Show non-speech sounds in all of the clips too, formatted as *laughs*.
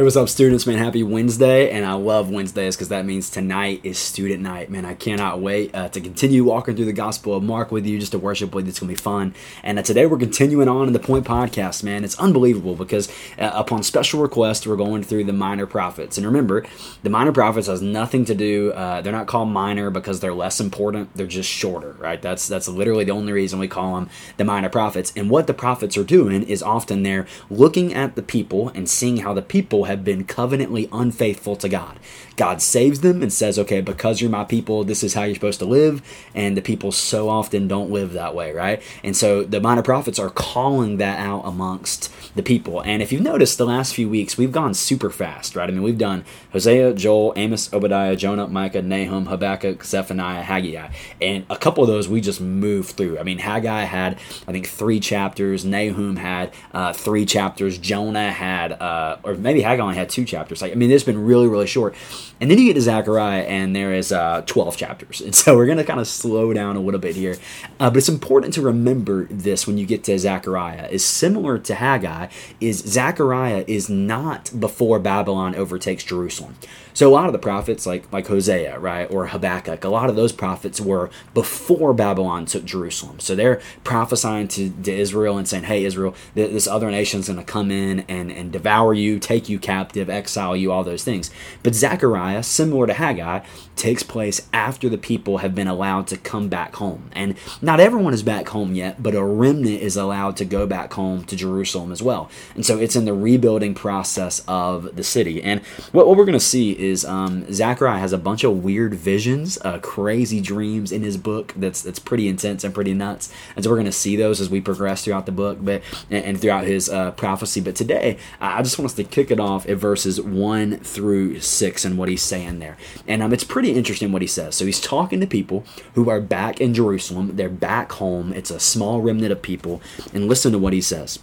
Hey, what's up, students? Man, happy Wednesday, and I love Wednesdays because that means tonight is student night. Man, I cannot wait uh, to continue walking through the Gospel of Mark with you, just to worship with you. It's gonna be fun. And uh, today we're continuing on in the Point Podcast. Man, it's unbelievable because uh, upon special request, we're going through the minor prophets. And remember, the minor prophets has nothing to do. Uh, they're not called minor because they're less important. They're just shorter, right? That's that's literally the only reason we call them the minor prophets. And what the prophets are doing is often they're looking at the people and seeing how the people have been covenantly unfaithful to God. God saves them and says, okay, because you're my people, this is how you're supposed to live. And the people so often don't live that way, right? And so the minor prophets are calling that out amongst the people. And if you've noticed the last few weeks, we've gone super fast, right? I mean, we've done Hosea, Joel, Amos, Obadiah, Jonah, Micah, Nahum, Habakkuk, Zephaniah, Haggai. And a couple of those we just moved through. I mean, Haggai had, I think, three chapters. Nahum had uh, three chapters. Jonah had, uh, or maybe Haggai only had two chapters. Like, I mean, it's been really, really short. And then you get to Zechariah, and there is uh, 12 chapters. And so we're going to kind of slow down a little bit here. Uh, but it's important to remember this when you get to Zechariah. Is similar to Haggai, is Zechariah is not before Babylon overtakes Jerusalem. So a lot of the prophets, like like Hosea, right, or Habakkuk, a lot of those prophets were before Babylon took Jerusalem. So they're prophesying to, to Israel and saying, "Hey, Israel, this other nation's going to come in and and devour you, take you captive, exile you, all those things." But Zechariah, similar to Haggai, takes place after the people have been allowed to come back home, and not everyone is back home yet, but a remnant is allowed to go back home to Jerusalem as well. And so it's in the rebuilding process of the city. And what, what we're going to see is um, Zechariah has a bunch of weird visions, uh, crazy dreams in his book that's that's pretty intense and pretty nuts. And so we're going to see those as we progress throughout the book, but and, and throughout his uh, prophecy. But today, I just want us to kick it off at verses one through six and what he's saying there. And um, it's pretty interesting what he says. So he's talking to people who are back in Jerusalem. They're back home. It's a small remnant of people. And listen to what he says.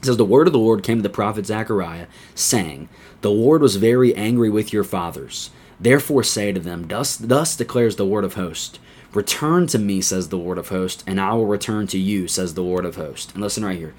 It says, The word of the Lord came to the prophet Zechariah, saying, The Lord was very angry with your fathers. Therefore say to them, Thus, thus declares the Lord of hosts. Return to me, says the Lord of hosts, and I will return to you, says the Lord of hosts. And listen right here.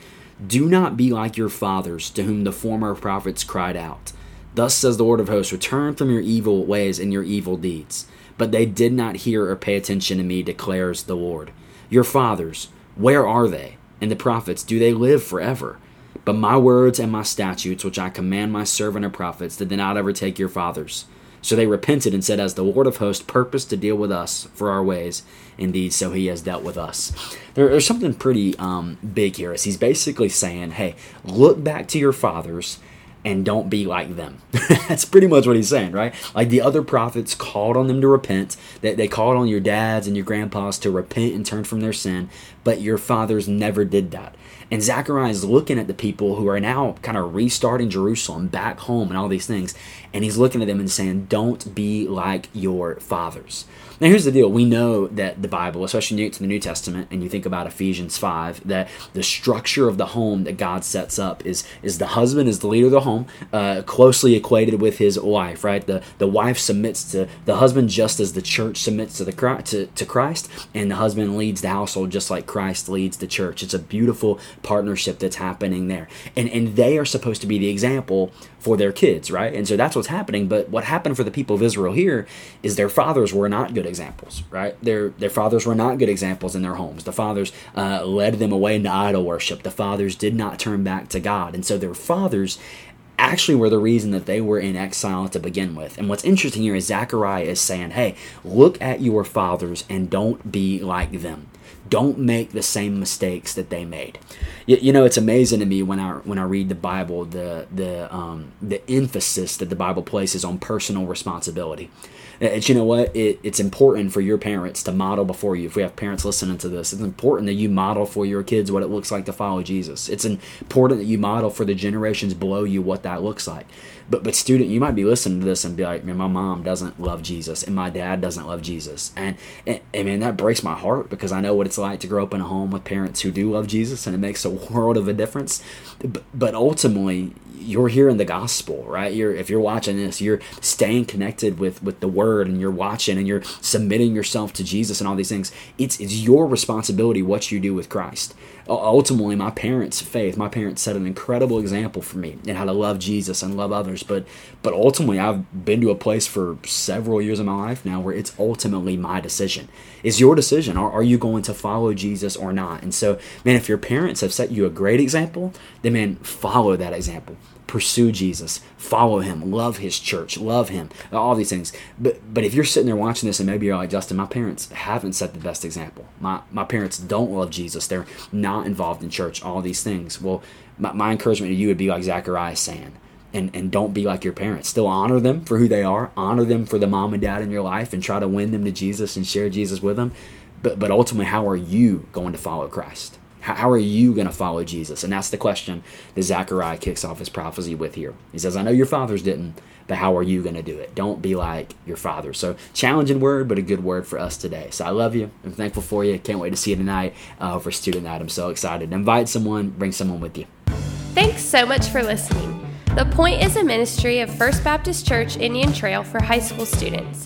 Do not be like your fathers, to whom the former prophets cried out. Thus says the Lord of hosts, Return from your evil ways and your evil deeds. But they did not hear or pay attention to me, declares the Lord. Your fathers, where are they? And the prophets, do they live forever? But my words and my statutes, which I command my servant and prophets, did they not overtake your fathers. So they repented and said, As the Lord of hosts purposed to deal with us for our ways, indeed, so he has dealt with us. There, there's something pretty um, big here. As he's basically saying, Hey, look back to your fathers and don't be like them. *laughs* That's pretty much what he's saying, right? Like the other prophets called on them to repent. That they, called on your dads and your grandpas to repent and turn from their sin, but your fathers never did that. And Zechariah is looking at the people who are now kind of restarting Jerusalem back home and all these things. And he's looking at them and saying, Don't be like your fathers. Now, here's the deal. We know that the Bible, especially new to the New Testament, and you think about Ephesians 5, that the structure of the home that God sets up is, is the husband is the leader of the home, uh, closely equated with his wife, right? The, the wife submits to the husband just as the church submits to, the, to, to Christ, and the husband leads the household just like Christ leads the church. It's a beautiful partnership that's happening there. And, and they are supposed to be the example for their kids, right? And so that's what's happening. But what happened for the people of Israel here is their fathers were not good examples, right? Their their fathers were not good examples in their homes. The fathers uh, led them away into idol worship. The fathers did not turn back to God, and so their fathers actually were the reason that they were in exile to begin with. And what's interesting here is Zechariah is saying, hey, look at your fathers and don't be like them don't make the same mistakes that they made. You, you, know, it's amazing to me when I when I read the Bible the the um, the emphasis that the Bible places on personal responsibility. It's you know what it, it's important for your parents to model before you. If we have parents listening to this, it's important that you model for your kids what it looks like to follow Jesus. It's important that you model for the generations below you what that looks like. But but student, you might be listening to this and be like, man, my mom doesn't love Jesus and my dad doesn't love Jesus. And, and, and man, that breaks my heart because I know what it's like to grow up in a home with parents who do love Jesus and it makes a *laughs* world of a difference. But, ultimately, you're hearing the gospel, right? You're if you're watching this, you're staying connected with with the word and you're watching and you're submitting yourself to Jesus and all these things. It's it's your responsibility what you do with Christ. Ultimately, my parents' faith, my parents set an incredible example for me in how to love Jesus and love others. But but ultimately, I've been to a place for several years of my life now where it's ultimately my decision. It's your decision. Are, are you going to follow Jesus or not? And so, man, if your parents have set you a great example, then man, follow that example pursue Jesus, follow him, love his church, love him, all these things. But but if you're sitting there watching this and maybe you're like, Justin, my parents haven't set the best example. My my parents don't love Jesus. They're not involved in church, all these things. Well, my, my encouragement to you would be like Zechariah saying. And, and don't be like your parents. Still honor them for who they are. Honor them for the mom and dad in your life and try to win them to Jesus and share Jesus with them. But, but ultimately, how are you going to follow Christ? How are you going to follow Jesus? And that's the question that Zechariah kicks off his prophecy with here. He says, I know your fathers didn't, but how are you going to do it? Don't be like your father. So, challenging word, but a good word for us today. So, I love you. I'm thankful for you. Can't wait to see you tonight uh, for Student Night. I'm so excited. Invite someone, bring someone with you. Thanks so much for listening. The Point is a ministry of First Baptist Church Indian Trail for high school students.